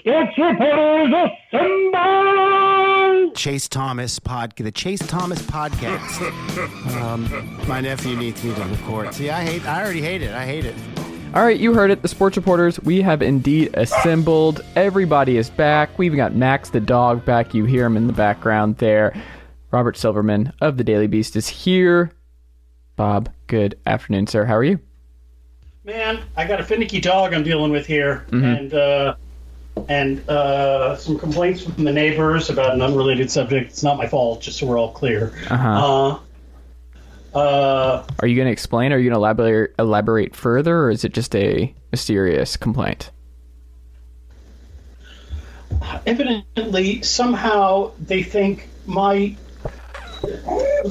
Sports Reporters Assemble! Chase Thomas pod, the Chase Thomas podcast. um, my nephew needs me to record. See, I hate. I already hate it. I hate it. All right, you heard it. The sports reporters, we have indeed assembled. Everybody is back. We've got Max the dog back. You hear him in the background there. Robert Silverman of the Daily Beast is here. Bob, good afternoon, sir. How are you? Man, I got a finicky dog I'm dealing with here, Mm-hmm. and uh, and uh, some complaints from the neighbors about an unrelated subject. It's not my fault, just so we're all clear. Uh-huh. Uh, uh, Are you going to explain? Are you going to elaborate elaborate further, or is it just a mysterious complaint? evidently, somehow they think my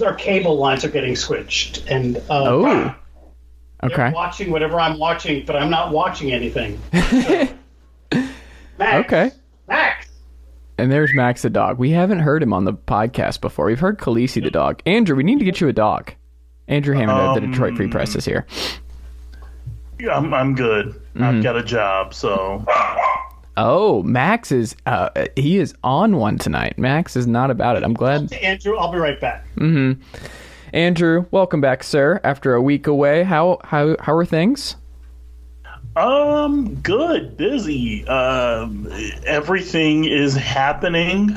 our cable lines are getting switched, and uh, Oh, okay. watching whatever I'm watching, but I'm not watching anything. Max, Okay. Max. And there's Max the dog. We haven't heard him on the podcast before. We've heard Khaleesi the dog. Andrew, we need to get you a dog. Andrew Hammond of the Detroit Free Press is here. Yeah, I'm, I'm good. Mm-hmm. I've got a job, so Oh, Max is uh, he is on one tonight. Max is not about it. I'm glad. Andrew, I'll be right back. Andrew, welcome back, sir. After a week away, how how how are things? Um, good, busy. Um, everything is happening.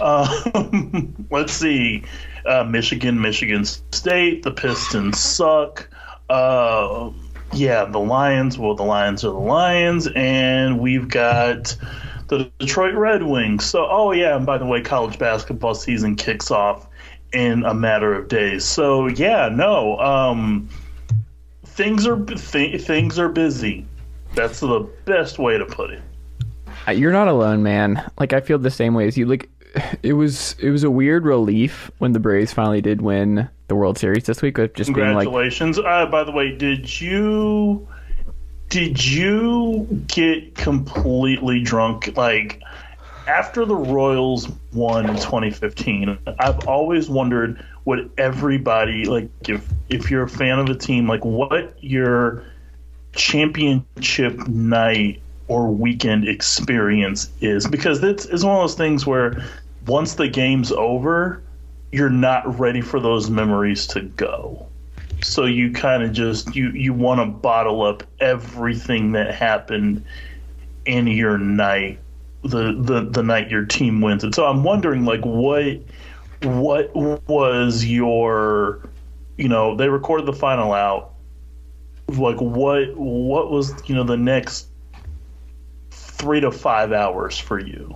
Um, let's see, uh, Michigan, Michigan State. The Pistons suck. Uh, yeah, the Lions. Well, the Lions are the Lions, and we've got the Detroit Red Wings. So, oh yeah, and by the way, college basketball season kicks off in a matter of days. So, yeah, no, um, things are th- things are busy. That's the best way to put it. You're not alone, man. Like I feel the same way as you. Like it was it was a weird relief when the Braves finally did win the World Series this week of just being like Congratulations. uh, by the way, did you did you get completely drunk like after the Royals won in 2015? I've always wondered what everybody like if if you're a fan of a team like what your championship night or weekend experience is because it's, it's one of those things where once the game's over you're not ready for those memories to go so you kind of just you you want to bottle up everything that happened in your night the, the the night your team wins it. so i'm wondering like what what was your you know they recorded the final out like what what was you know the next three to five hours for you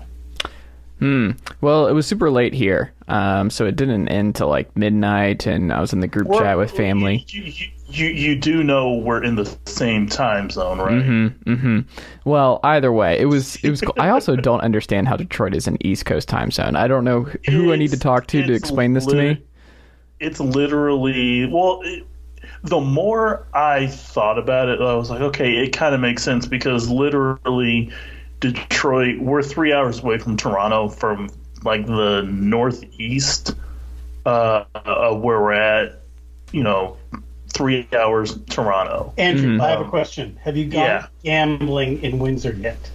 Hmm. Well, it was super late here, um, so it didn't end till like midnight, and I was in the group chat with family. You, you, you, you do know we're in the same time zone, right? Mm-hmm. Well, either way, it was it was. cool. I also don't understand how Detroit is an East Coast time zone. I don't know who I need to talk to to explain this to me. It's literally well. It, the more I thought about it, I was like, okay, it kind of makes sense because literally, Detroit, we're three hours away from Toronto from like the northeast, uh, of where we're at. You know, three hours Toronto. Andrew, I have a question. Have you gone yeah. gambling in Windsor yet?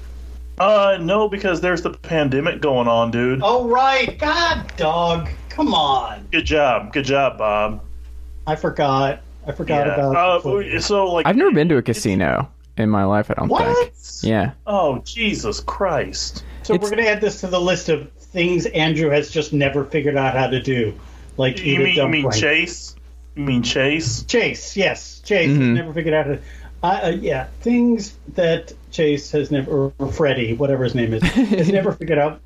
Uh, no, because there's the pandemic going on, dude. Oh right, God, dog, come on! Good job, good job, Bob. I forgot. I forgot Yeah. about. Uh, so like, I've never been to a casino in my life. I don't What? think. Yeah. Oh Jesus Christ! so it's- we're gonna add this to the list of things Andrew has just never figured out how to do, like eat You a mean you mean. Chase? You mean Chase? Chase, yes, Chase Mhm. never figured out how to. Uh, uh, yeah, things that Chase has never, or Freddie, whatever his name is, has never figured out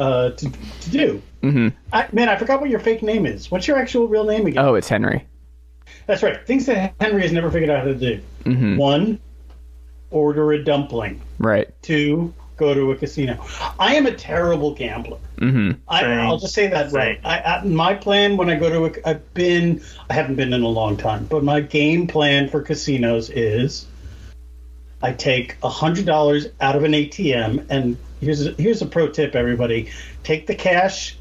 uh, to, to do. hmm I, man, I forgot what your fake name is. What's your actual real name again? Oh, it's Henry. That's right. Things that Henry has never figured out how to do. hmm One, order a dumpling. Right. Two, go to a casino. I am a terrible gambler. hmm I, I'll just say that right. I, I, my plan when I go to a, I've been, I haven't been in a long time, but my game plan for casinos is I take a hundred dollars out of an ATM, and here's a, here's a pro tip, everybody: take the cash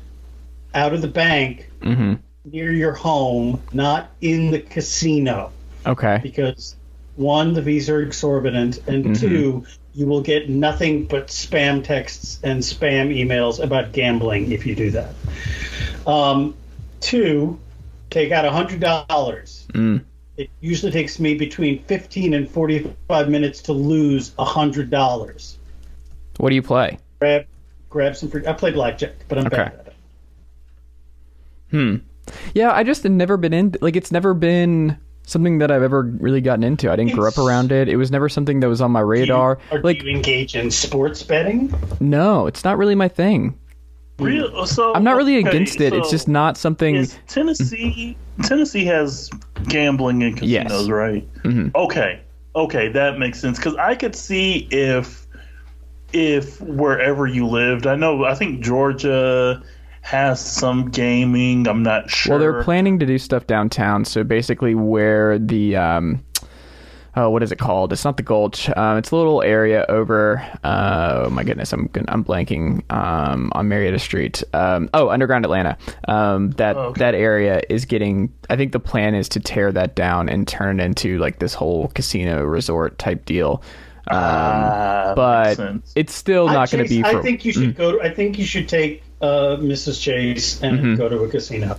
out of the bank hmm near your home, not in the casino, Okay. because one, the fees are exorbitant, and Mm-hmm. two, you will get nothing but spam texts and spam emails about gambling if you do that. Um, two, take out hundred dollars. Mm. It usually takes me between fifteen and forty-five minutes to lose hundred dollars. What do you play? Grab, grab some. Free, I play blackjack, but I'm Okay. bad at it. Yeah, I just never been in. Like, it's never been something that I've ever really gotten into. I didn't grow up around it. It was never something that was on my Do you- radar. or like, do you engage in sports betting? no, it's not really my thing. Real, so I'm not really okay, against it. It's just not something. Tennessee Tennessee has gambling in casinos, Yes. Mm-hmm. right? Okay, okay, that makes sense because I could see if if wherever you lived, I know, I think Georgia has some gaming. I'm not sure. Well, they're planning to do stuff downtown. So basically, where the um, oh, what is it called? It's not the Gulch. Um, it's a little area over. Uh, oh my goodness, I'm I'm blanking um, on Marietta Street. Um, oh, Underground Atlanta. Um, that okay. that area is getting. I think the plan is to tear that down and turn it into like this whole casino resort type deal. Um, Ah, but it's still not going to be for. I think you should go. To, I think you should take uh, Mrs. Chase and Mm-hmm. go to a casino.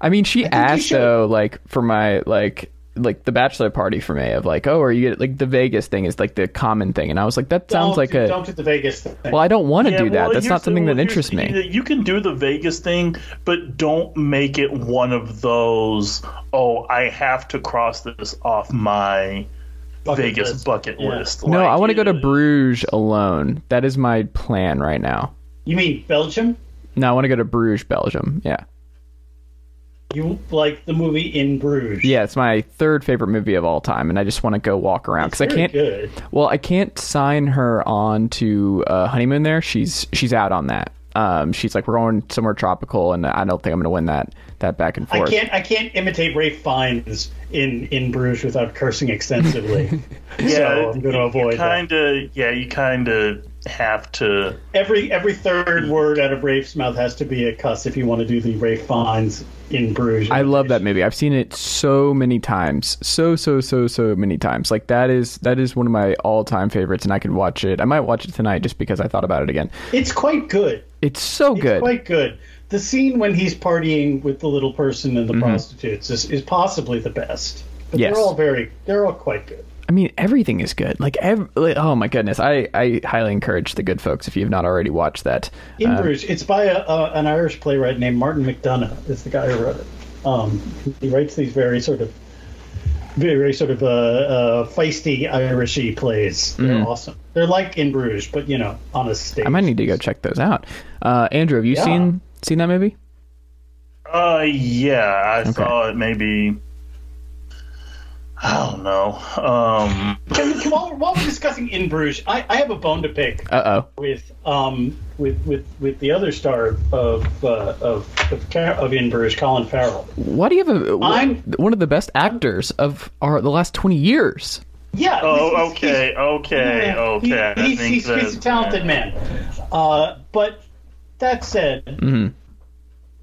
I mean, she you asked though, like for my like like the bachelor party for me of like, oh, are you like the Vegas thing is like the common thing, and I was like, that sounds Don't like do, a. Don't do the Vegas thing. Well, I don't want to Yeah, do that. well, That's here's not the- something well, that interests me. You can do the Vegas thing, but don't make it one of those. Oh, I have to cross this off my Bucket Vegas list. bucket Yeah. list. No, Like, I want to go to Bruges alone. That is my plan right now. You mean Belgium? No, I want to go to Bruges, Belgium. Yeah, You like the movie In Bruges? yeah, it's my third favorite movie of all time, and I just want to go walk around because I can't. Good. Well, I can't sign her on to uh, honeymoon there. She's she's out on that. Um, she's like, we're going somewhere tropical, and I don't think I'm going to win that that back and forth. I can't. I can't imitate Ralph Fiennes in In Bruges without cursing extensively. so I'm going to avoid that. Kind of, yeah. You kind of have to. Every every third word out of Ralph's mouth has to be a cuss if you want to do the Ralph Fiennes In Bruges. I love that movie. I've seen it so many times, so so so so many times. Like that is that is one of my all time favorites, and I could watch it. I might watch it tonight just because I thought about it again. It's quite good. It's so It's good. quite good. The scene when he's partying with the little person and the prostitutes is, is possibly the best. But Mm-hmm. Yes. they're all very they're all quite good. I mean, everything is good. Like, ev- like, oh my goodness, I I highly encourage the good folks if you've not already watched that. In Uh, Bruges, it's by a, a, an Irish playwright named Martin McDonagh. Is the guy who wrote it. Um, he writes these very sort of very sort of uh, uh, feisty Irishy plays. They're awesome. They're like In Bruges, but you know, on a stage. Mm-hmm. I might need to go check those out. Uh, Andrew, have you Yeah. seen seen that movie? Uh, yeah. I saw it maybe. I don't know. Um, Can, can, while, while we're discussing In Bruges, I, I have a bone to pick Uh oh. with um with with with the other star of uh, of of, of In Bruges, Colin Farrell. Why do you have a I'm- one of the best actors of our the last twenty years? Yeah. oh, he's- he's- okay, okay, Yeah, okay. he- I he's, think he's, he's a that- talented man. Uh, but that said, Mm-hmm.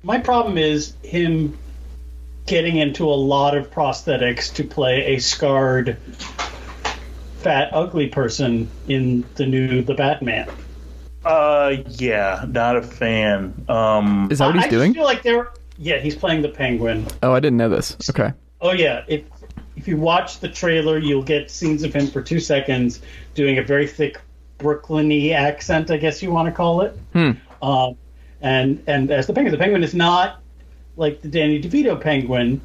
my problem is him getting into a lot of prosthetics to play a scarred, fat, ugly person in the new The Batman. Uh, yeah, not a fan. Um, Is that what he's I, I doing? just feel like they're. Yeah, he's playing the Penguin. Oh, I didn't know this. Okay. Oh yeah, if if you watch the trailer, you'll get scenes of him for two seconds doing a very thick Brooklyny accent, I guess you want to call it. Hmm. Um, and and as the penguin, the penguin is not like the Danny DeVito penguin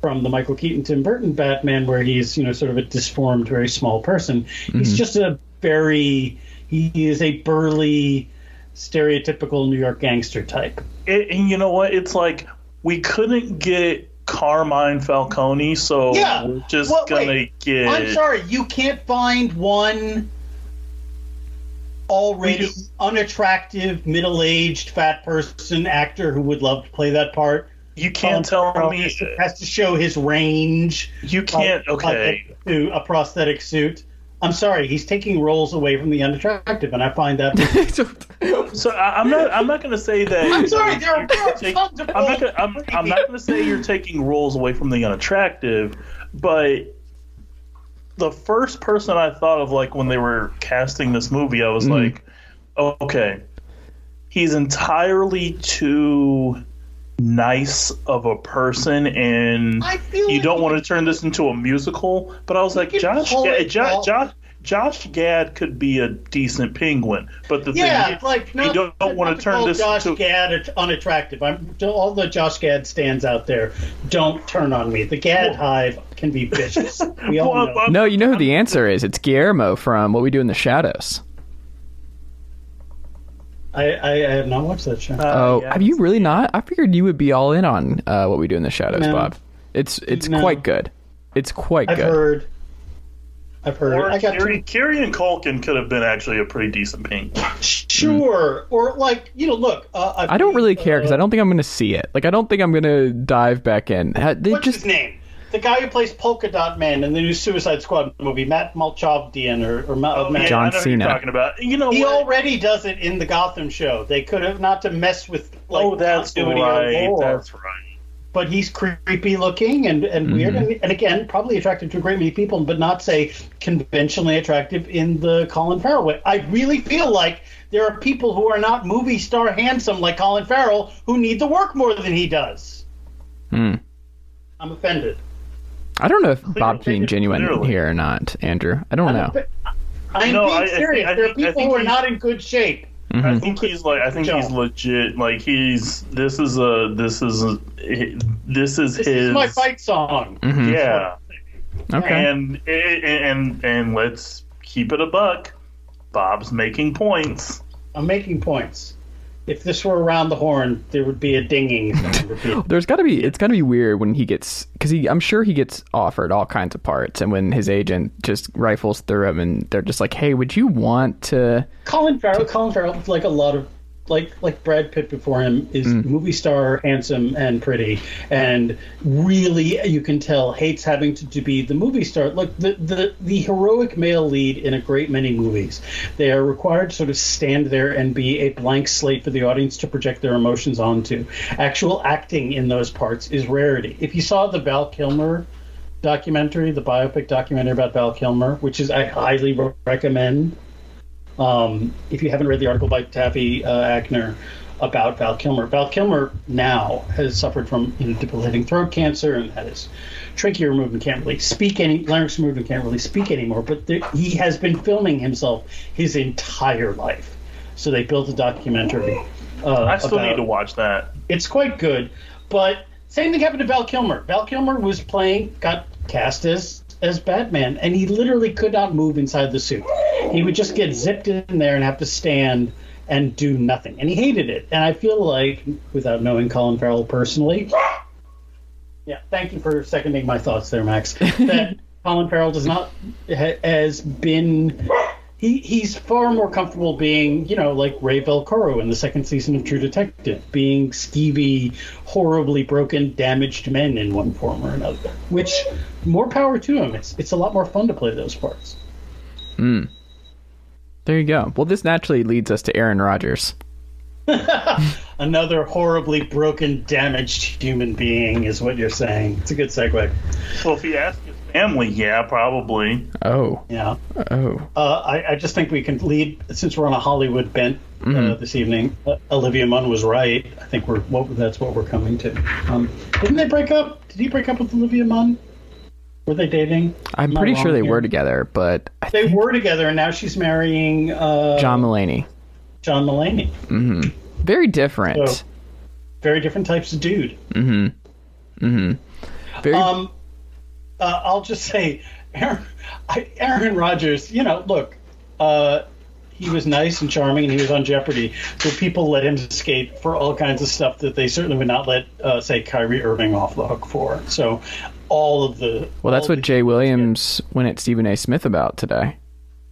from the Michael Keaton Tim Burton Batman, where he's you know sort of a disformed, very small person. He's just a very he is a burly, stereotypical New York gangster type. it, and you know what? It's like we couldn't get Carmine Falcone, so Yeah, we're just well, gonna wait. get. I'm sorry, you can't find one already We unattractive, middle-aged, fat person actor who would love to play that part. You can't Colin tell Farrell me. has to, has to show his range. You can't. like- Okay. to a prosthetic suit. I'm sorry, he's taking roles away from the unattractive, and I find that. So I, I'm not. I'm not going to say that. I'm sorry, there are, there are Take- tons of I'm roles. not. Gonna, I'm, I'm not going to say you're taking roles away from the unattractive, but the first person I thought of, like when they were casting this movie, I was mm-hmm. like, oh, okay, he's entirely too nice of a person, and I feel you like don't want to turn this into a musical. But I was like, could Josh, pull Gad, it Jo- off. Josh, Josh Gad could be a decent penguin, but the Yeah, thing, like no, you don't, not want to turn this Josh into. Gad unattractive. I'm all the Josh Gad stands out there. Don't turn on me. The Gad Hive can be vicious. We all Well, know. I'm- No, you know who the answer is. It's Guillermo from What We Do in the Shadows. I, I, I have not watched that show. Uh, Oh, yeah. have you really not? I figured you would be all in on uh, What We Do in the Shadows, No. Bob. It's it's No. quite good. It's quite I've good. heard. I've heard. Or I got Kieran, two, Kieran Culkin could have been actually a pretty decent penguin. sure, or like you know, look. Uh, I don't really care because uh, I don't think I'm going to see it. Like I don't think I'm going to dive back in. They What's just his name? The guy who plays Polka Dot Man in the new Suicide Squad movie, Matt Malchovdian or, or Ma- Oh, Matt. yeah, John I know who you're Cena. talking about. You know He what? already does it in the Gotham show. They could have not to mess with like oh, that's right. That's right. But he's creepy looking and, and weird and, and again probably attractive to a great many people but not say conventionally attractive in the colin farrell way i really feel like there are people who are not movie star handsome like colin farrell who need to work more than he does Hmm. i'm offended I don't know if Bob's being genuine Clearly. here or not, Andrew. I don't know. i'm No, being I- I think- serious I there are people who are not in good shape I think he's like. I think he's legit. Like he's. This is a. This is a. This is this his. is my fight song Mhm. Yeah. Okay. And and and let's keep it a buck. Bob's making points. i'm making points if this were around the horn there would be a dinging. There's got to be. It's got to be weird when he gets because he. I'm sure he gets offered all kinds of parts, and when his agent just rifles through him, and they're just like, "Hey, would you want to?" Colin Farrell, Colin Farrell, like a lot of like like Brad Pitt before him, is mm. movie star, handsome and pretty, and really you can tell hates having to, to be the movie star. Look, the, the the heroic male lead in a great many movies, they are required to sort of stand there and be a blank slate for the audience to project their emotions onto. Actual acting in those parts is rarity. If you saw the Val Kilmer documentary, the biopic documentary about Val Kilmer, which is I highly recommend. Um, if you haven't read the article by Taffy uh, Akner about Val Kilmer, Val Kilmer now has suffered from you know, debilitating throat cancer and had his trachea removed and can't really speak any larynx removed and can't really speak anymore. But there, he has been filming himself his entire life. So they built a documentary. Uh, I still about- need to watch that. it's quite good. But same thing happened to Val Kilmer. Val Kilmer was playing, got cast as as Batman, and he literally could not move inside the suit. He would just get zipped in there and have to stand and do nothing, and he hated it. And I feel like, without knowing Colin Farrell personally, yeah, thank you for seconding my thoughts there, Max. That Colin Farrell does not ha, has been. He, he's far more comfortable being, you know, like Ray Velcoro in the second season of True Detective, being skeevy, horribly broken, damaged men in one form or another. Which, more power to him. It's it's a lot more fun to play those parts. Hmm. There you go. Well, this naturally leads us to Aaron Rodgers. Another horribly broken, damaged human being is what you're saying. It's a good segue. Well, if you ask his family, yeah, probably. Oh, Yeah. oh. Uh, I, I just think we can lead since we're on a Hollywood bent uh, this evening. Uh, Olivia Munn was right. I think we're what, that's what we're coming to. Um, didn't they break up? Did he break up with Olivia Munn? Were they dating? I'm Am pretty sure they here? were together, but I They think were together, and now she's marrying uh, John Mulaney. John Mulaney. Very different. So, very different types of dude. Mm hmm. Mm hmm. Very. Um, uh, I'll just say, Aaron, I, Aaron Rodgers. You know, look, uh, he was nice and charming, and he was on Jeopardy. So people let him skate for all kinds of stuff that they certainly would not let, uh, say, Kyrie Irving off the hook for. So all of the well, that's what Jay Williams went at Stephen A. Smith about today.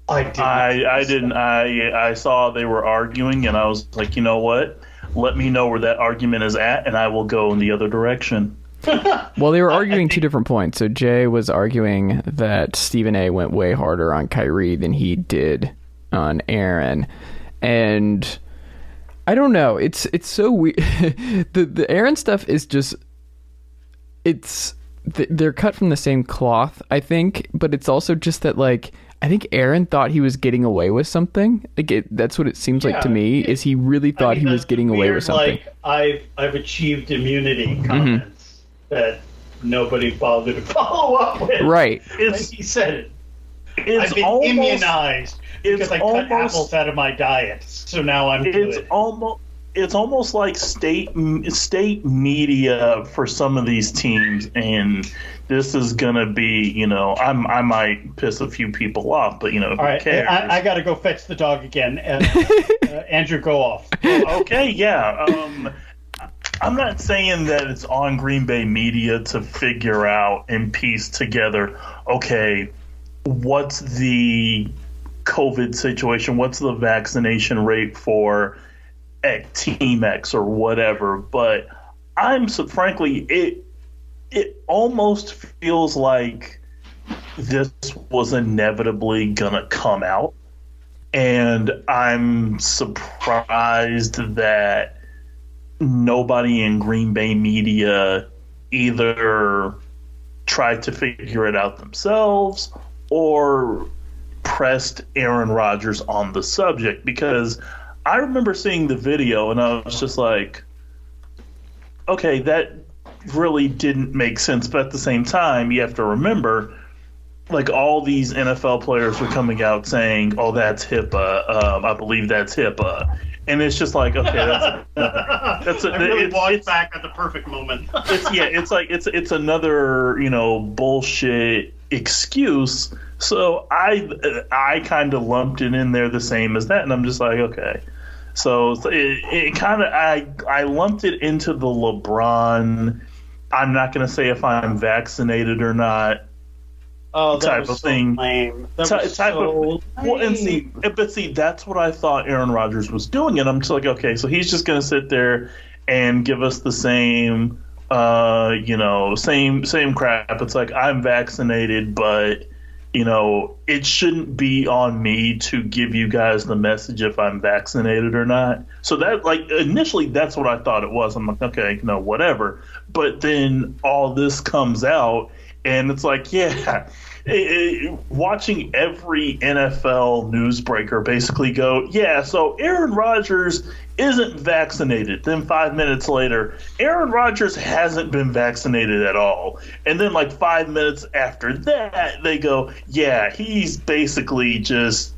I did. I I didn't. I I saw they were arguing, and I was like, you know what? Let me know where that argument is at, and I will go in the other direction. Well, they were arguing two different points. So Jay was arguing that Stephen A. went way harder on Kyrie than he did on Aaron, and I don't know. It's it's so weird. the the Aaron stuff is just it's th- they're cut from the same cloth, I think, but it's also just that like I think Aaron thought he was getting away with something. Like it, that's what it seems like to me. Is he really thought I mean, he was getting away with something? Like I've I've achieved immunity Mm-hmm. Comments that nobody bothered to follow up with. right. Like It's he said it. it's I've been almost immunized because it's I cut apples out of my diet, so now I'm it's good. almost it's almost like state state media for some of these teams and this is gonna be you know I'm I might piss a few people off but you know who All right, cares I, I got to go fetch the dog again. Uh, uh, Andrew, go off. okay yeah um I'm not saying that it's on Green Bay media to figure out and piece together okay what's the COVID situation? What's the vaccination rate for at Team X or whatever, but I'm so frankly it it almost feels like this was inevitably gonna come out, and I'm surprised that nobody in Green Bay media either tried to figure it out themselves or pressed Aaron Rodgers on the subject because I remember seeing the video and I was just like, okay, that really didn't make sense. But at the same time, you have to remember, like all these NFL players were coming out saying, "Oh, that's HIPAA. Um, I believe that's HIPAA," and it's just like, okay, that's that's a, I really it's, walked it's, back at the perfect moment. it's yeah, it's like it's it's another you know bullshit excuse. So I I kind of lumped it in there the same as that, and I'm just like, okay. So it, it kind of I I lumped it into the LeBron. I'm not going to say if I'm vaccinated or not Oh, that type of so thing. lame. That was type so of well, and see, but see, that's what I thought Aaron Rodgers was doing, and I'm just like, okay, so he's just gonna sit there and give us the same, uh, you know, same same crap. It's like I'm vaccinated, but you know, it shouldn't be on me to give you guys the message if I'm vaccinated or not. So that, like, initially, that's what I thought it was. I'm like, okay, no, whatever. But then all this comes out, and it's like, yeah. it- it- watching every NFL newsbreaker basically go, yeah, so Aaron Rodgers isn't vaccinated. Then five minutes later, Aaron Rodgers hasn't been vaccinated at all. And then, like, five minutes after that, they go, yeah, he's basically just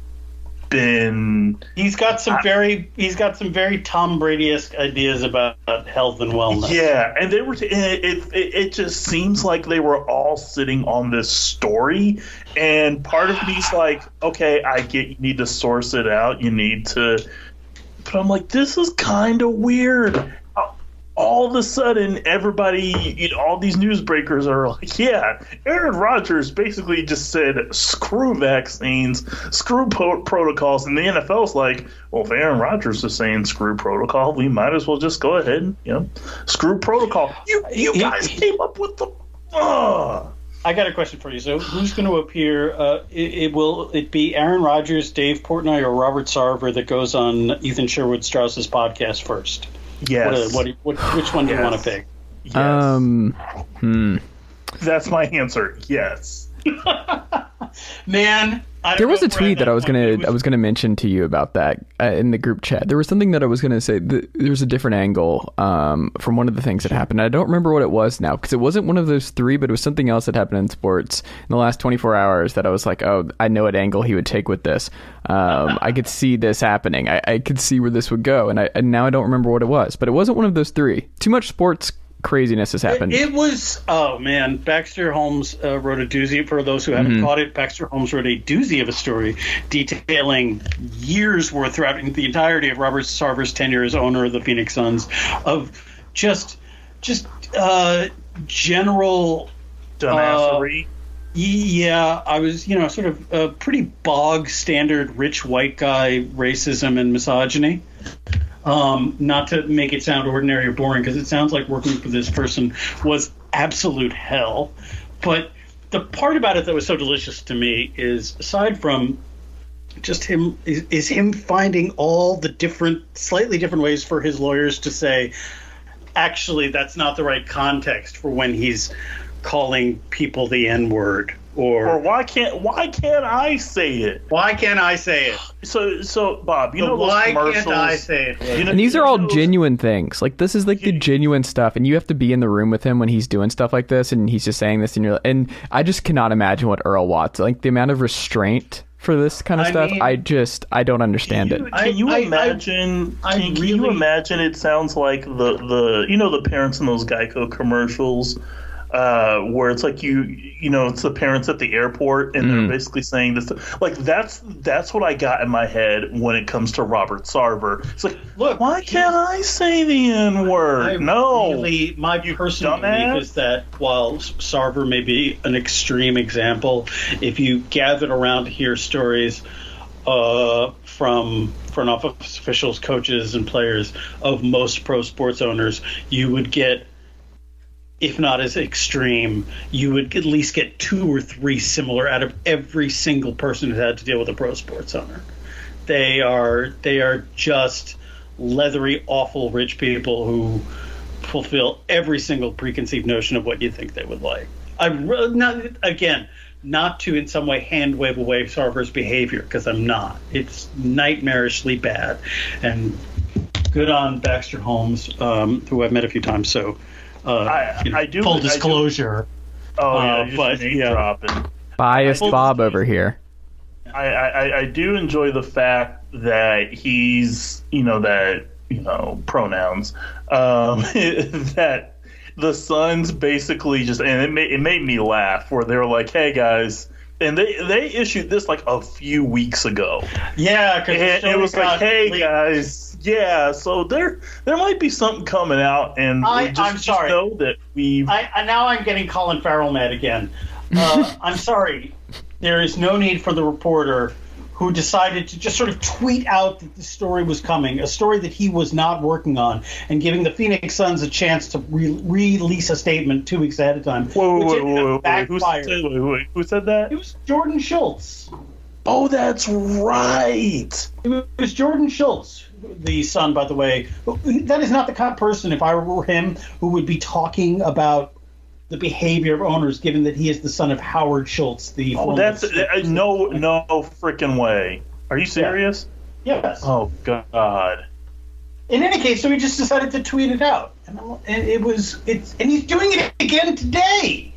been. He's got some I- very he's got some very Tom Brady-esque ideas about health and wellness. Yeah, and they were. It, it it just seems like they were all sitting on this story, and part of me's like, okay, I get you need to source it out, you need to, but I'm like, this is kind of weird. All of a sudden, everybody, you know, all these newsbreakers are like, yeah, Aaron Rodgers basically just said, screw vaccines, screw po- protocols. And the NFL's like, well, if Aaron Rodgers is saying screw protocol, we might as well just go ahead and, you know, screw protocol. You, you guys came up with the. Uh, I got a question for you. So, who's going to appear? Uh, it, it will it be Aaron Rodgers, Dave Portnoy, or Robert Sarver that goes on Ethan Sherwood Strauss's podcast first? Yes. What, what, what, which one do you want to pick? yes. Um, hmm. That's my answer. Yes. Man, I don't There was a tweet at that I was gonna it I was gonna mention to you about that uh, in the group chat. There was something that I was gonna say. Th- There's a different angle um, from one of the things that happened. I don't remember what it was now because it wasn't one of those three, but it was something else that happened in sports in the last 24 hours that I was like, oh, I know what angle he would take with this. Um, I could see this happening. I, I could see where this would go, and I and now I don't remember what it was, but it wasn't one of those three. Too much sports craziness has happened. It was oh man, Baxter Holmes uh, wrote a doozy. For those who haven't caught it, Baxter Holmes wrote a doozy of a story detailing years worth throughout the entirety of Robert Sarver's tenure as owner of the Phoenix Suns of just just uh, general Dumbassery. yeah, I was, you know, sort of a pretty bog standard rich white guy racism and misogyny. Um, not to make it sound ordinary or boring, because it sounds like working for this person was absolute hell. But the part about it that was so delicious to me is, aside from just him, is, is him finding all the different, slightly different ways for his lawyers to say, actually, that's not the right context for when he's calling people the N word or, Or why can't why can't I say it? why can't I say it? So so Bob, you But know those why commercials. can't I say it? you know- And these are all those- genuine things. Like this is like the genuine stuff, and you have to be in the room with him when he's doing stuff like this, and he's just saying this, and you're and I just cannot imagine what Earl Watson like the amount of restraint for this kind of I stuff. mean- I just I don't understand Can you, it. Can you I- I- imagine? I can, can you imagine? It sounds like the the you know the parents in those Geico commercials, uh, where it's like you you know it's the parents at the airport and Mm. they're basically saying this. Like that's that's what I got in my head when it comes to Robert Sarver. It's like, Look, why can't I say the N word? No, really, my personal dumbass. belief is that while Sarver may be an extreme example, if you gathered around to hear stories uh, from front office officials, coaches, and players of most pro sports owners, you would get, if not as extreme, you would at least get two or three similar out of every single person who had to deal with a pro sports owner. They are they are just leathery, awful rich people who fulfill every single preconceived notion of what you think they would like. I not again, not to in some way hand wave away Sarver's behavior because I'm not. It's nightmarishly bad, and good on Baxter Holmes, um, who I've met a few times. So, I- I do- full I do- disclosure. oh yeah, uh, just but, name yeah. dropping. Biased I- Bob over here. I, I, I do enjoy the fact that he's, you know, that, you know, pronouns, um, that the Suns basically just, and it made, it made me laugh where they were like, hey guys, and they, they issued this like a few weeks ago. Yeah, because And it was like, hey guys, yeah, so there there might be something coming out, and I- just, I'm just sorry. know that we I, I now I'm getting Colin Farrell mad again. Uh, I'm sorry. There is no need for the reporter who decided to just sort of tweet out that the story was coming, a story that he was not working on, and giving the Phoenix Suns a chance to re- release a statement two weeks ahead of time, which wait, ended wait, who, said, wait, wait, who said that? It was Jordan Schultz. Oh, that's right. It was Jordan Schultz, the son, by the way. That is not the kind of person, if I were him, who would be talking about the behavior of owners, given that he is the son of Howard Schultz, the Oh, that's uh, no, no freaking way. Are you serious? yes. Oh God. In any case, so he just decided to tweet it out, and, and it was it's and he's doing it again today.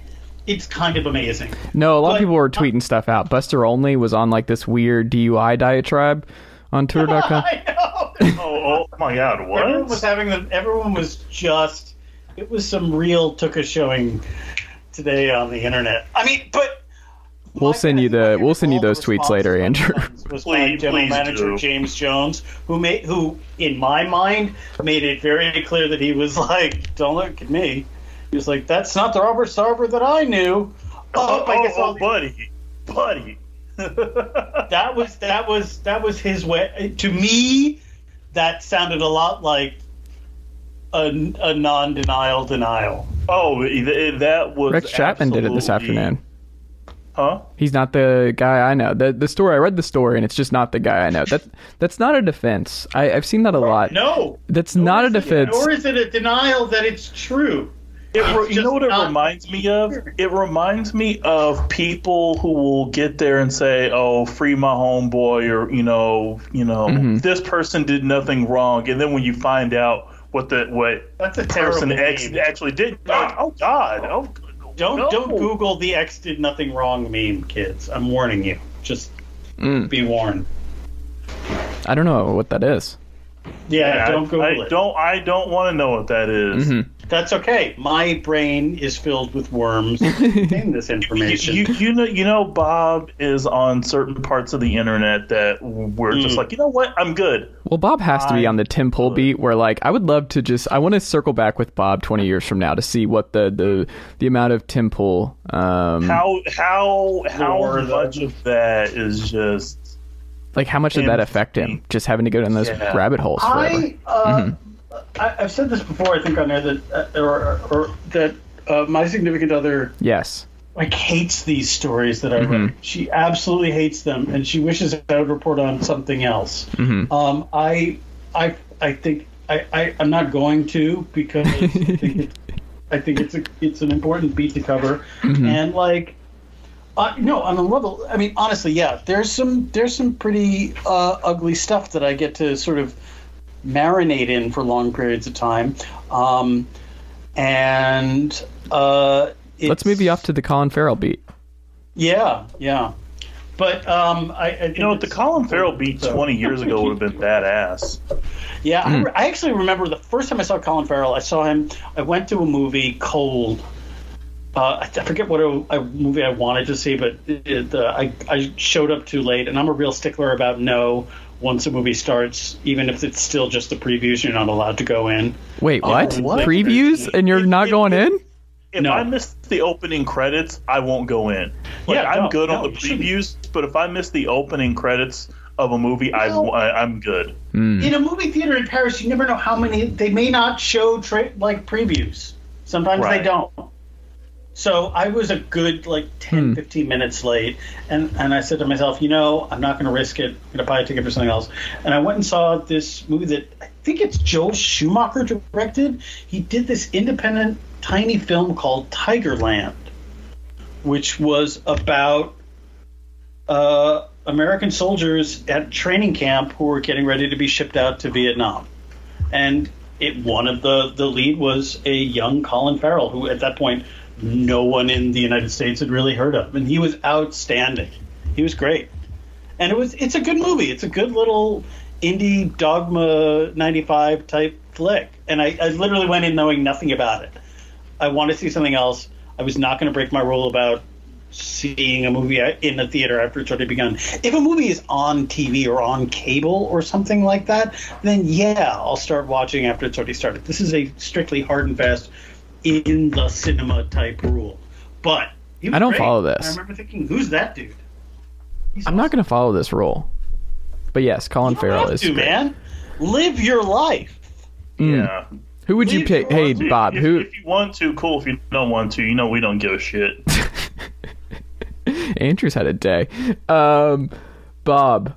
It's kind of amazing. No, a lot But- of people were tweeting stuff out. Buster Olney was on like this weird DUI diatribe on tour.com. I know. Oh, oh my God. Everyone was What? having the. Everyone was just. It was some real took a showing today on the internet. I mean, but We'll send you the- we'll send you those tweets later, Andrew. Was by Please- General please Manager do. James Jones, who made, who in my mind made it very clear that he was like, "Don't look at me." He was like, "That's not the Robert Sarver that I knew." Oh, Oh, I guess oh, all oh, the- buddy, buddy. that was that was that was his way. To me, that sounded a lot like a, a non-denial denial. oh, eh, that was. Rex Chapman did it this afternoon. Huh? He's not the guy I know. The the story I read the story and it's just not the guy I know. That that's not a defense. I, I've seen that a lot. No, That's not a Nor is it- defense. Nor is it a denial that it's true. It re- you know what it reminds me of? It reminds me of people who will get there and say, "Oh, free my homeboy," or you know, you know, Mhm. this person did nothing wrong, and then when you find out what the what That's a person X meme. actually did, you're like, oh God, oh Don't no. don't Google the X did nothing wrong meme, kids. I'm warning you. Just Mm, be warned. I don't know what that is. Yeah, I- don't Google I, it. don't. I don't want to know what that is. Mhm. That's okay. My brain is filled with worms that contain this You, information. you, you know, you know, Bob is on certain parts of the internet that we're just Mm. like, you know what, I'm good. Well, Bob has to be on the Tim Pool beat where like I would love to just I want to circle back with Bob 20 years from now to see what the the the amount of Tim Pool um How how how much of that is just like how much did that affect him just having to go down those Yeah. rabbit holes forever. I, uh, Mhm. I I've said this before. I think on there that uh, or, or that uh, my significant other Yes. like hates these stories that I Mhm. write. She absolutely hates them, and she wishes I would report on something else. Mhm. Um, I I I think I, I I'm not going to because I think it's I think it's a it's an important beat to cover, Mm-hmm. and like. Uh, no, on a level. I mean, honestly, yeah. There's some there's some pretty uh, ugly stuff that I get to sort of marinate in for long periods of time, um, and uh, Let's move you off to the Colin Farrell beat. Yeah, yeah. But um, I, I You know, what, the Colin Farrell beat 20 years ago would have been badass. Yeah, I, Hmm. re- I actually remember the first time I saw Colin Farrell. I saw him. I went to a movie, Cold. Uh, I, I forget what a, a movie I wanted to see, but it, uh, I I showed up too late, and I'm a real stickler about no. Once a movie starts, even if it's still just the previews, you're not allowed to go in. Wait, what? what? Previews and you're If- not if- going if- in? If No. I miss the opening credits, I won't go in. Like, Yeah, I'm no, good no, on the previews, but if I miss the opening credits of a movie, Well- I, I, I'm good. Hmm. In a movie theater in Paris, you never know how many. They may not show tra- like previews. Sometimes Right. they don't. So I was a good like 10, 15 minutes late, and and I said to myself, you know, I'm not going to risk it. I'm going to buy a ticket for something else. And I went and saw this movie that I think it's Joel Schumacher directed. He did this independent tiny film called Tigerland, which was about uh, American soldiers at training camp who were getting ready to be shipped out to Vietnam. And it one of the the lead was a young Colin Farrell, who at that point no one in the United States had really heard of, and he was outstanding. He was great, and it was it's a good movie. It's a good little indie Dogma '95 type flick, and I, I literally went in knowing nothing about it. I want to see something else. I was not going to break my rule about seeing a movie in the theater after it's already begun. If a movie is on TV or on cable or something like that, then yeah, I'll start watching after it's already started. This is a strictly hard and fast in the cinema type rule. But he was I don't great. follow this. I remember thinking, who's that dude? He's I'm not going to follow this rule. But yes, Colin You don't Farrell have is to, great. man. Live your life. Yeah. Who would you pick? Hey, own- Bob, if, who If you want to, cool. If you don't want to, you know we don't give a shit. Andrew's had a day. Um, Bob,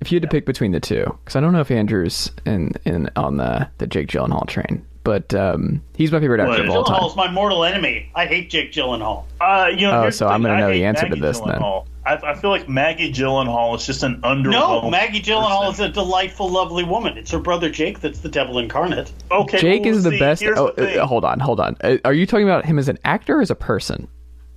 if you had to pick between the two, because I don't know if Andrew's in in on the the Jake Gyllenhaal train, but um, he's my favorite actor What? of all time. Gyllenhaal's my mortal enemy. I hate Jake Gyllenhaal. Uh, you know, Oh, so I'm gonna know the hate answer to Maggie this then. I, I feel like Maggie Gyllenhaal is just an under. No, Maggie Gyllenhaal is a delightful, lovely woman. It's her brother Jake that's the devil incarnate. Okay, Jake well, is the see, best. Oh, the uh, hold on, hold on. Uh, are you talking about him as an actor or as a person?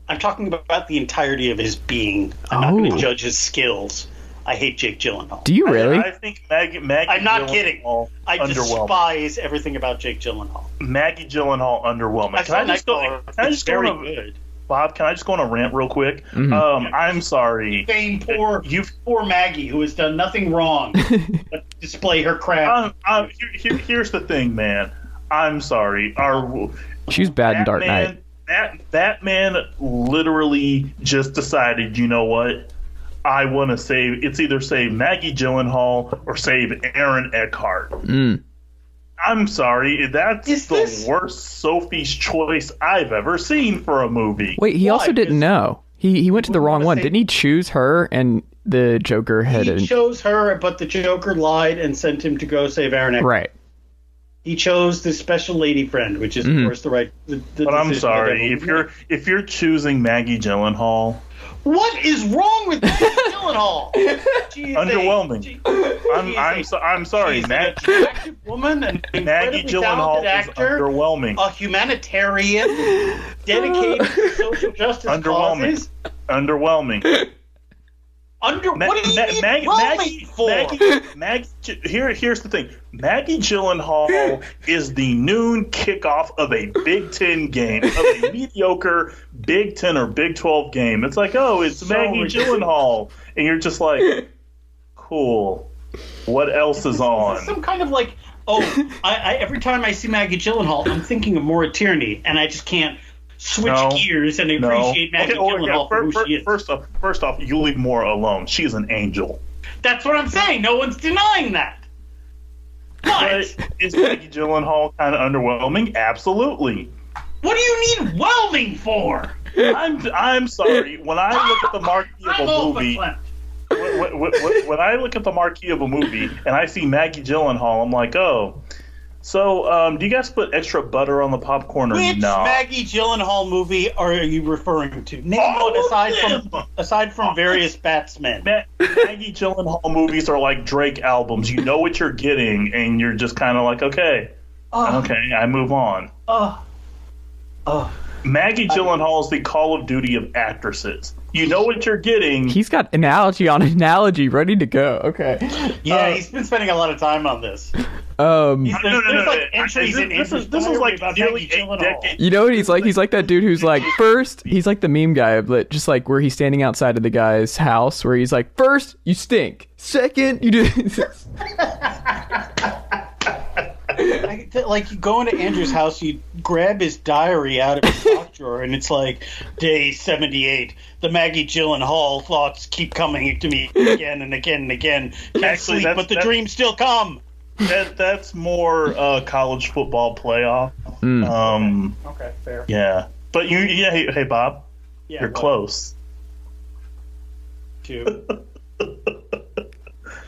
I'm talking about the entirety of his being. I'm not Oh. going to judge his skills. I hate Jake Gyllenhaal. Do you really? I, think Maggie. Maggie I'm not Gyllenhaal kidding. I despise everything about Jake Gyllenhaal. Maggie Gyllenhaal underwhelming. I Can I saw just go? Can I It's just go very on a, good. Bob? Can I just go on a rant real quick? Mm-hmm. Um, I'm sorry. Fame poor, You- poor Maggie, who has done nothing wrong but display her craft. Um, um, here, here, here's the thing, man. I'm sorry. Our She was bad in Dark Knight. That that man literally just decided. You know what? I want to save. It's either save Maggie Gyllenhaal or save Aaron Eckhart. Mm. I'm sorry. That's Is the this- worst Sophie's choice I've ever seen for a movie. Wait, he Why? also didn't Because- know. He he went to the wrong one. say- Didn't he choose her and the Joker had he chose her, but the Joker lied and sent him to go save Aaron Eckhart. right? He chose the special lady friend, which is Mhm. of course the right. The, the But I'm sorry if you're if you're choosing Maggie Gyllenhaal. What is wrong with Maggie Gyllenhaal? She is a- Underwhelming. she- I'm she I'm a- so, I'm sorry, she's an woman, an Maggie Gyllenhaal talented is underwhelming. a humanitarian, dedicated to social justice Underwhelming. causes. Underwhelming. Under Ma- what do you Ma- need Mag- whelming Maggie, for? Maggie, Maggie, here, here's the thing. Maggie Gyllenhaal is the noon kickoff of a Big Ten game, of a mediocre Big Ten or Big Twelve game. It's like, oh, it's So Maggie ridiculous. Gyllenhaal, and you're just like, cool. What else is on? Some kind of like, oh, I, I, every time I see Maggie Gyllenhaal, I'm thinking of Maura Tierney, and I just can't switch No. gears and No. appreciate Maggie Okay, oh, well, yeah, Gyllenhaal for fir- who she is. First off, first off, you leave Maura alone. She is an angel. That's what I'm saying. No one's denying that. But But is Maggie Gyllenhaal kind of underwhelming? Absolutely. what do you need whelming for? I'm I'm sorry. When I look at the marquee of a movie, when, when- when- when I look at the marquee of a movie and I see Maggie Gyllenhaal, I'm like, oh, So, um, do you guys put extra butter on the popcorn or Which not? Maggie Gyllenhaal movie are you referring to? Name aside from aside from various batsmen. Ma- Maggie Gyllenhaal movies are like Drake albums. You know what you're getting, and you're just kind of like, okay, Oh, okay, I move on. oh, oh. Maggie Gyllenhaal is the Call of Duty of actresses. You know what you're getting. He's got analogy on analogy ready to go. Okay. Yeah, Uh, he's been spending a lot of time on this. Um, no, no, no, no. like entries this, in this is this is like about nearly Maggie a you know what he's like? He's like that dude who's like first. He's like the meme guy, but just like where he's standing outside of the guy's house, where he's like, first you stink, second you do. I, like you go into Andrew's house, you grab his diary out of his sock drawer, and it's like day seventy-eight. The Maggie Gyllenhaal thoughts keep coming to me again and again and again. Can't Actually, sleep, but the dreams still come. That that's more uh, college football playoff. Mm. Um, Okay, fair. yeah, but you, yeah, hey, hey Bob, Yeah, you're well, close. Too.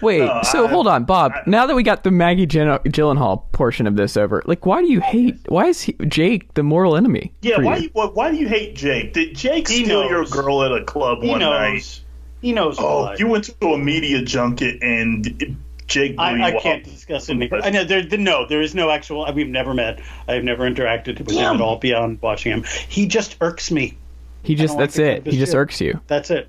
Wait, No, so I- hold on, Bob. now that we got the Maggie Gyllen- Gyllenhaal portion of this over, like, why do you hate? Why is he, Jake the moral enemy? Yeah, why you? you, why, why do you hate Jake? Did Jake He steal your girl at a club He one night? knows. He knows. Oh, why. you went to a media junket and Jake blew I, you I up. can't discuss it. I know there, there- no, there is no actual. We've never met. I've never interacted with him at all beyond watching him. He just irks me. He just don't like that's it. He just shit. irks you. That's it.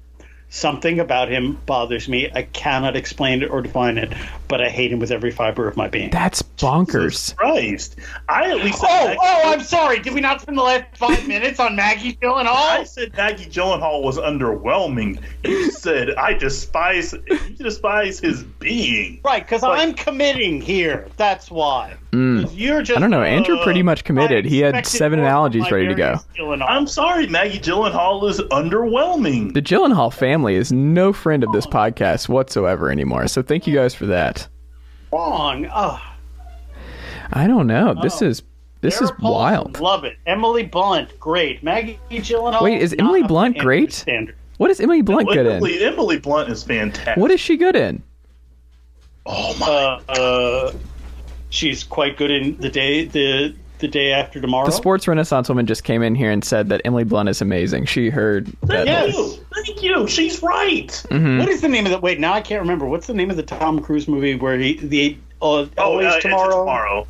Something about him bothers me. I cannot explain it or define it, but I hate him with every fiber of my being. That's bonkers. Christ. I at least Oh, Maggie- oh, I'm sorry. Did we not spend the last five minutes on Maggie Gyllenhaal? I said Maggie Gyllenhaal was underwhelming. You said I despise you despise his being. Right, because Like- I'm committing here. That's why. 'Cause You're just. I don't know. Andrew Uh, pretty much committed. He had seven analogies ready to go. Gyllenhaal. I'm sorry, Maggie Gyllenhaal is underwhelming. The Gyllenhaal family is no friend of this podcast whatsoever anymore. So thank you guys for that. wrong. Oh, I don't know. This is this Sarah is Paulson, wild. Love it. Emily Blunt, great. Maggie Gyllenhaal. Wait, is Emily Blunt great? Standard. What is Emily Blunt good in? Emily, Emily Blunt is fantastic. What is she good in? Oh my! Uh, uh, she's quite good in the day the the day after tomorrow. The sports renaissance woman just came in here and said that Emily Blunt is amazing. She heard that. Thank Yes. you, thank you. She's right. Mm-hmm. What is the name of that? Wait, now I can't remember. What's the name of the Tom Cruise movie where he the uh, Oh, always uh, tomorrow? tomorrow.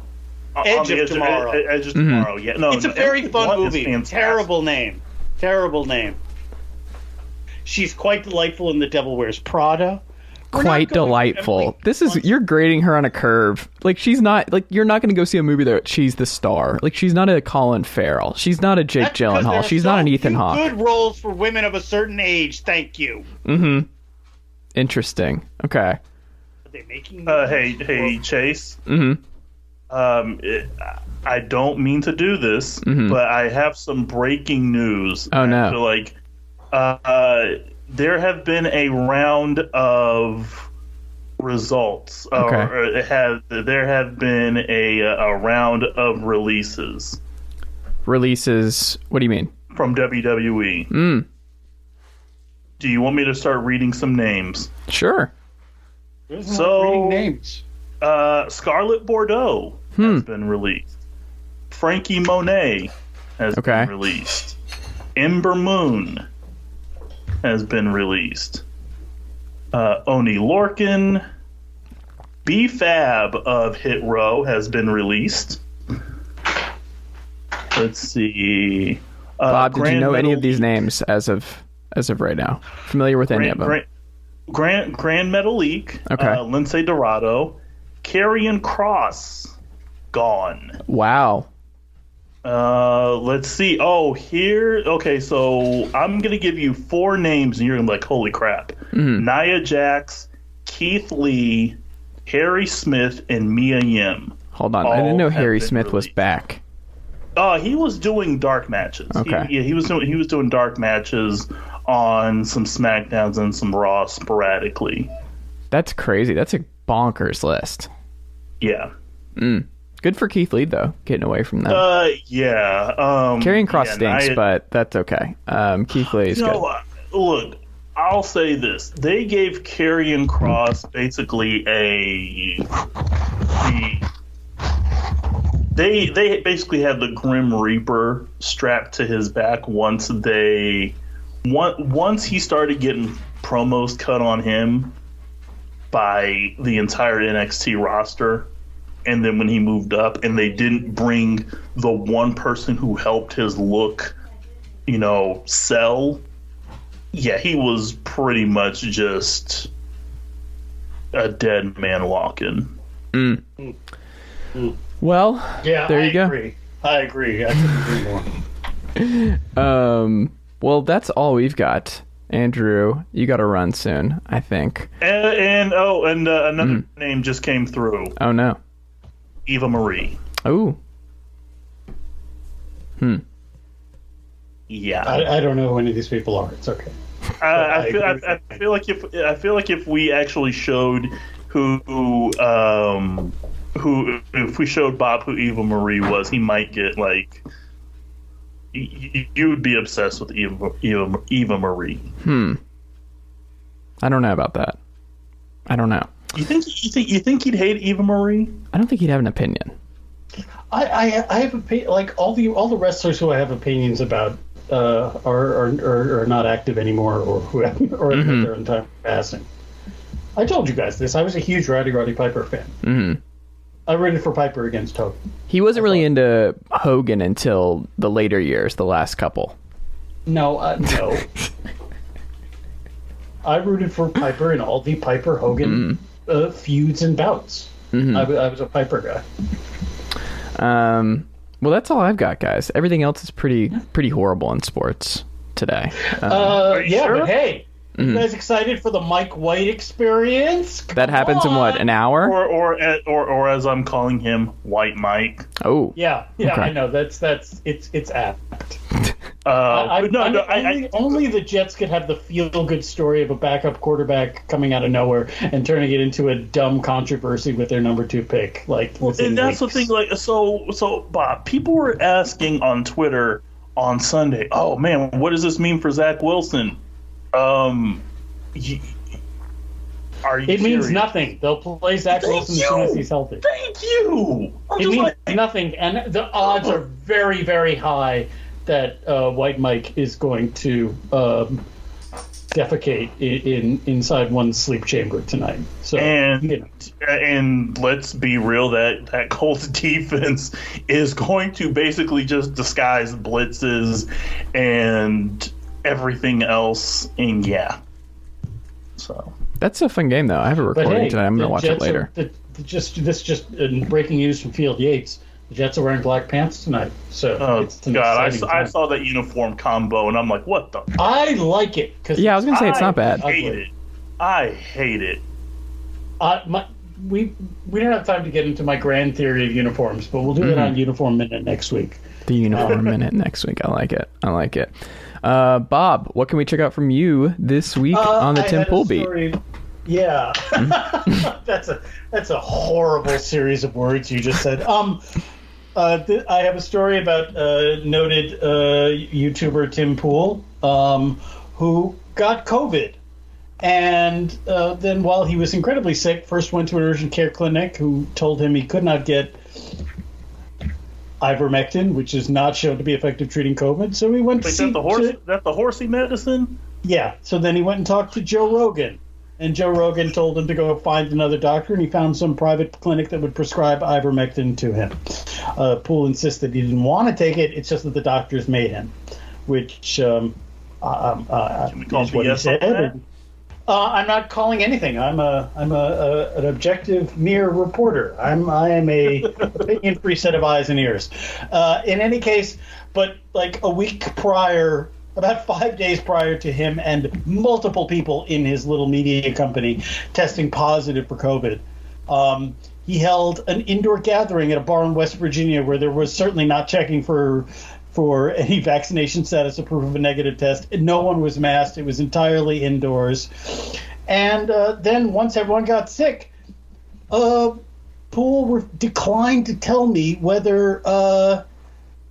Edge of Tomorrow. Edge, Edge of Mm-hmm. tomorrow. Yeah, no, It's a very fun Blunt movie. Terrible name. Terrible name. She's quite delightful in The Devil Wears Prada. We're not Quite delightful. This is you're grading her on a curve. Like she's not like you're not going to go see a movie that she's the star. Like she's not a Colin Farrell. She's not a Jake That's because Gyllenhaal. She's so not an Ethan few Hawke. Good roles for women of a certain age. Thank you. Mm-hmm. Interesting. Okay. Are they making? Uh, hey, hey, Chase. Mm-hmm. Um, it, I don't mean to do this, but I have some breaking news. Mm-hmm. Oh, no. Like uh, uh, there have been a round of results, or, Okay. or have there have been a a round of releases Releases. What do you mean? from WWE. Mm. Do you want me to start reading some names? Sure. There's So- reading names. Uh, Scarlett Bordeaux Hmm. has been released. Franky Monet has Okay. been released. Ember Moon has been released. Uh, Oney Lorcan, B Fab of Hit Row has been released. Let's see. Uh, Bob, did you Grand know any of these names as of as of right now? Familiar with any of them? Grand, Grand, Gran Metalik. Okay. Uh, Lince Dorado. Karrion Kross. Gone. Wow. Uh, let's see. Oh, here. Okay, so I'm gonna give you four names, and you're gonna be like, "Holy crap!" Mm-hmm. Nia Jax, Keith Lee, Harry Smith, and Mia Yim. Hold on. I didn't know Harry Smith was back. Uh, he was doing dark matches. He- Okay. yeah, he was doing he was doing dark matches on some Smackdowns and some Raw sporadically. That's crazy. That's a bonkers list. Yeah. Good for Keith Lee though, getting away from that. Uh, yeah. Um, Karrion Kross yeah, stinks, Nia- but that's okay. Um, Keith Lee is You know, good. look, I'll say this: they gave Karrion Kross basically a the they they basically had the Grim Reaper strapped to his back once they one, once he started getting promos cut on him by the entire NXT roster and then when he moved up and they didn't bring the one person who helped his look you know sell yeah he was pretty much just a dead man walking Well, Yeah, There I you go. agree. I agree. I agree more. um, well, that's all we've got. Andrew, you got to run soon, I think. and, and oh and uh, another name just came through Oh no. Eva marie Oh, Hmm. yeah I, I don't know who any of these people are. It's okay. I, I I, feel, I, I feel like if I feel like if we actually showed who, who um who if we showed Bob who Eva Marie was, he might get like y- y- you would be obsessed with Eva Eva, Eva Marie. Hmm. I don't know about that. I don't know. You think you think you think he'd hate Eva Marie? I don't think he'd have an opinion. I, I, I have opi- like all the all the wrestlers who I have opinions about uh, are, are, are are not active anymore or who have, or Mm-hmm. their entire passing. I told you guys this. I was a huge Roddy Roddy Piper fan. Mm-hmm. I rooted for Piper against Hogan. He wasn't really into Hogan until the later years, the last couple. No, uh, no. I rooted for Piper in all the Piper Hogan uh, feuds and bouts. I, wa- I was a Piper guy. Um, well, that's all I've got, guys. Everything else is pretty pretty horrible in sports today. Uh, yeah, sure? but hey, you guys excited for the Mike White experience? that happens in what an hour? Or or or or as I'm calling him, White Mike. Oh, Yeah, yeah, Okay. I know. That's that's it's it's apt. Uh, I, but no, I, no, only, I, I, only the Jets could have the feel-good story of a backup quarterback coming out of nowhere and turning it into a dumb controversy with their number two pick. Like, within and that's the thing. Like, so, so, Bob, people were asking on Twitter on Sunday, "Oh man, what does this mean for Zach Wilson?" Um, y- are you? It means nothing. They'll play Zach Thank Wilson as soon as he's healthy. Thank you. I'm It means like, nothing, and the odds are very, very high that uh, White Mike is going to um, defecate in, in inside one sleep chamber tonight. So, and you know. and let's be real that that Colts defense is going to basically just disguise blitzes and everything else. And yeah, so. that's a fun game though. I have a recording hey, tonight. I'm gonna watch Jets it later. Are, the, the, just this just uh, breaking news from Field Yates. The Jets are wearing black pants tonight. So Oh it's God! I, saw- I saw that uniform combo, and I'm like, "What the? I like it because Yeah, I was gonna say it's not bad. I hate it. I hate it. Uh, my, we we don't have time to get into my grand theory of uniforms, but we'll do it Mm-hmm. on Uniform Minute next week. The uniform minute next week. I like it. I like it. Uh, Bob, what can we check out from you this week on the Uh, I Tim Pool beat? Yeah, that's a that's a horrible series of words you just said. Um, uh, th- I have a story about uh, noted uh, YouTuber Tim Pool, um, who got COVID, and uh, then while he was incredibly sick, first went to an urgent care clinic who told him he could not get ivermectin, which is not shown to be effective treating COVID. So he went Wait, to see that the horse? to- That the horsey medicine? yeah. So then he went and talked to Joe Rogan. And Joe Rogan told him to go find another doctor, and he found some private clinic that would prescribe ivermectin to him. Uh, Pool insisted he didn't want to take it; it's just that the doctors made him, which um, um, uh, is what he said. Uh, I'm not calling anything. I'm a I'm a, a an objective mere reporter. I'm I am a opinion free set of eyes and ears. Uh, in any case, but like a week prior, about five days prior to him and multiple people in his little media company testing positive for COVID. Um, he held an indoor gathering at a bar in West Virginia where there was certainly not checking for for any vaccination status or proof of a negative test. No one was masked. It was entirely indoors. And uh, then once everyone got sick, uh, Pool re- declined to tell me whether uh,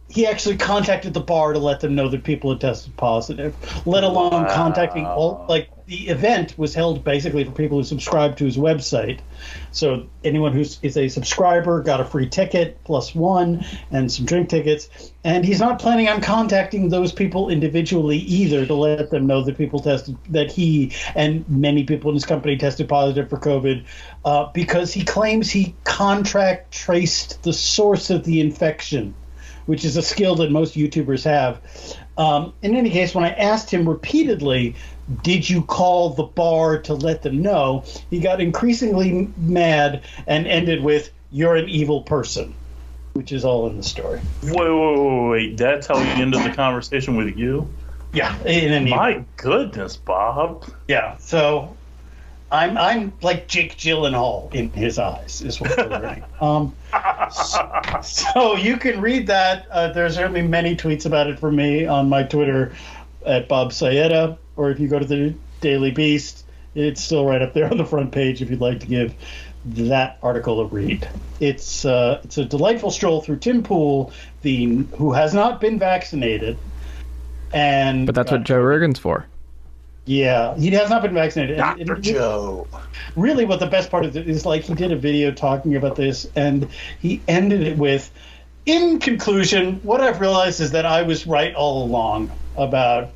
he actually contacted the bar to let them know that people had tested positive, let alone contacting all like the event was held basically for people who subscribed to his website. So anyone who is a subscriber got a free ticket plus one and some drink tickets. And he's not planning on contacting those people individually either to let them know that people tested that he and many people in his company tested positive for COVID uh, because he claims he contract traced the source of the infection, which is a skill that most YouTubers have. Um, in any case, when I asked him repeatedly, did you call the bar to let them know? He got increasingly mad and ended with, you're an evil person, which is all in the story. Wait, wait, wait, wait. That's how he ended the conversation with you? Yeah, in an email. My goodness, Bob. Yeah, so I'm I'm like Jake Gyllenhaal in his eyes is what we're learning. Um, so, so you can read that. Uh, there's certainly many tweets about it from me on my Twitter at Bob Sayeda, or if you go to the Daily Beast, it's still right up there on the front page if you'd like to give that article a read. It's uh, it's a delightful stroll through Tim Pool, the who has not been vaccinated, and But that's what Joe Rogan's for. yeah, he has not been vaccinated. And- Dr. and- Joe. really what the best part of it is like he did a video talking about this and he ended it with in conclusion what i've realized is that i was right all along about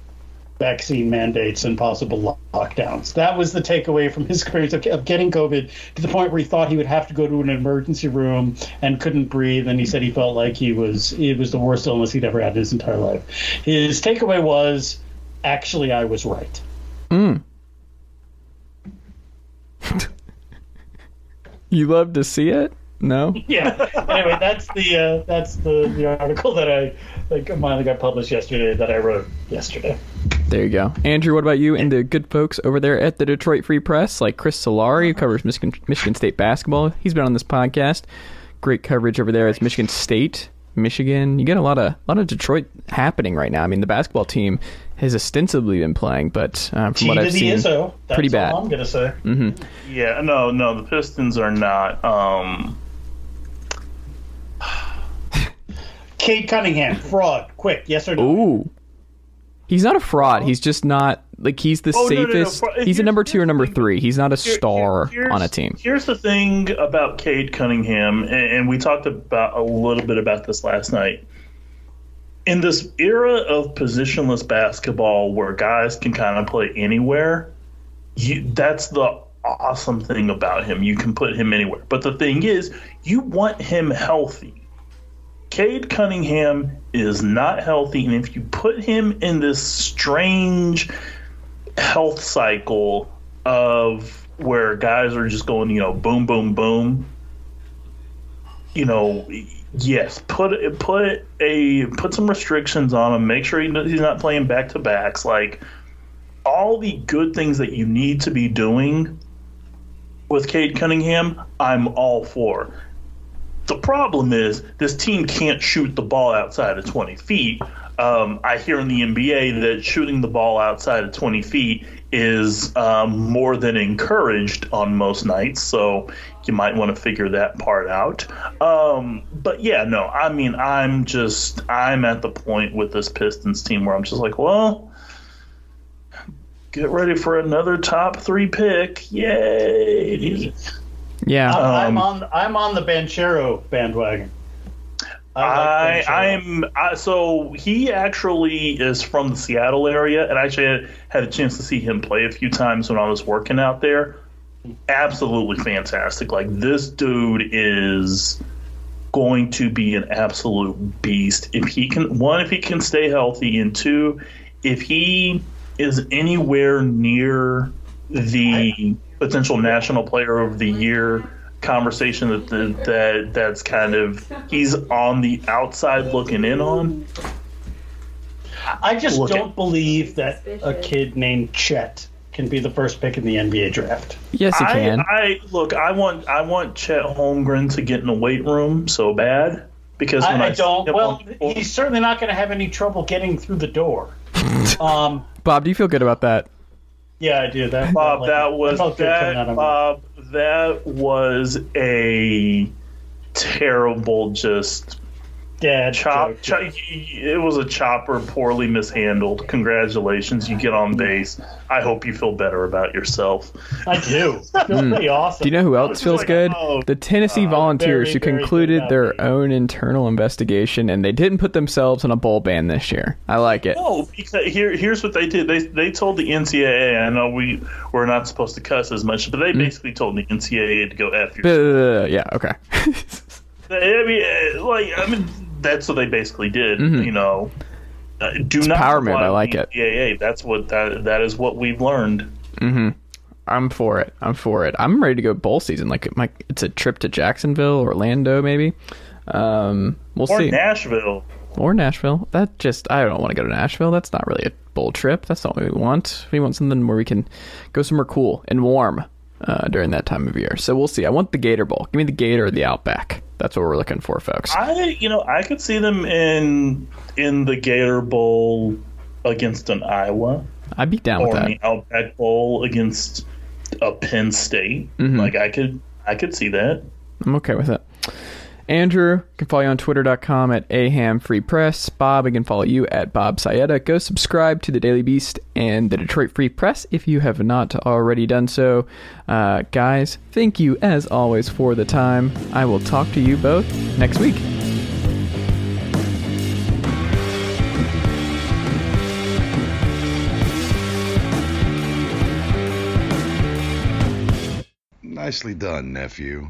vaccine mandates and possible lockdowns. That was the takeaway from his experience of, of getting covid to the point where he thought he would have to go to an emergency room and couldn't breathe and he said he felt like he was it was the worst illness he'd ever had in his entire life. His takeaway was actually i was right. Hmm. You love to see it? No? yeah. Anyway, that's the uh, that's the, the article that I like finally got published yesterday that I wrote yesterday. There you go. Andrew, what about you and the good folks over there at the Detroit Free Press, like Chris Solari, who covers Michigan, Michigan State basketball? He's been on this podcast. Great coverage over there. It's Michigan State, Michigan. You get a lot of a lot of Detroit happening right now. I mean, the basketball team has ostensibly been playing, but um, from T what I've seen, ISO. That's pretty bad. All I'm gonna say. Yeah, no, no, the Pistons are not. Um, Cade Cunningham, fraud. Quick, yes or no? Ooh. He's not a fraud. He's just not like he's the Oh, no, no, no. safest. He's a number two or number three. He's not a star here- on a team. Here's the thing about Cade Cunningham, and, and we talked about a little bit about this last night. In this era of positionless basketball, where guys can kind of play anywhere, you, that's the awesome thing about him. You can put him anywhere. But the thing is, you want him healthy. Cade Cunningham is not healthy, and if you put him in this strange health cycle of where guys are just going, you know, boom, boom, boom. You know, yes, put put a put some restrictions on him. Make sure he, he's not playing back to backs. Like all the good things that you need to be doing with Cade Cunningham, I'm all for. The problem is this team can't shoot the ball outside of 20 feet. Um, I hear in the NBA that shooting the ball outside of 20 feet is um, more than encouraged on most nights, so you might want to figure that part out. Um, but yeah, no, I mean, I'm just, I'm at the point with this Pistons team where I'm just like, well, get ready for another top three pick. Yay! Yeah. I'm, I'm Um, on I'm on the Banchero bandwagon. I, like Banchero. I'm I, so he actually is from the Seattle area, and I actually had, had a chance to see him play a few times when I was working out there. Absolutely fantastic! Like this dude is going to be an absolute beast if he can. One, if he can stay healthy, and two, if he is anywhere near the potential national player of the year conversation that that, that that's kind of he's on the outside looking in on. I just Look don't at- believe that a kid named Chet can be the first pick in the NBA draft. yes, he I, can. I look. I want. I want Chet Holmgren to get in the weight room so bad because when I, I, I don't. Well, floor- he's certainly not going to have any trouble getting through the door. um, Bob, do you feel good about that? Yeah, I do. That Bob, like, that was felt good coming out that. Bob, that was a terrible. Just dad Chop, joke. chop, it was a chopper poorly mishandled. Congratulations, you get on base. I hope you feel better about yourself. I do. It feels pretty awesome. Hmm. Do you know who else feels like, good? oh, the Tennessee Volunteers, very, who concluded their me. own internal investigation, and they didn't put themselves on a bowl ban this year. I like it. No, because here, here's what they did. They they told the NCAA. I know we we're not supposed to cuss as much, but they basically told the NCAA to go f your. Uh, yeah, okay. I mean, uh, like I mean, that's what they basically did. You know, uh, do not power move, I like it. Yeah, That's what that that is what we've learned. I'm for it. I'm for it. I'm ready to go bowl season. Like, my, it's a trip to Jacksonville, Orlando, maybe. Um, we'll Or see. Nashville. or Nashville. That just I don't want to go to Nashville. That's not really a bowl trip. That's not what we want. We want something where we can go somewhere cool and warm uh, during that time of year. So we'll see. I want the Gator Bowl. Give me the Gator or the Outback. That's what we're looking for, folks. I you know I could see them in in the Gator Bowl against an Iowa I'd be down with or in that. the Outback Bowl against a Penn State. Mm-hmm. Like I could I could see that. I'm okay with it. Andrew, can follow you on twitter.com at ahamfreepress. Bob, I can follow you at Bob Sayeda. Go subscribe to the Daily Beast and the Detroit Free Press if you have not already done so. Uh, guys, thank you as always for the time. I will talk to you both next week. Nicely done, nephew.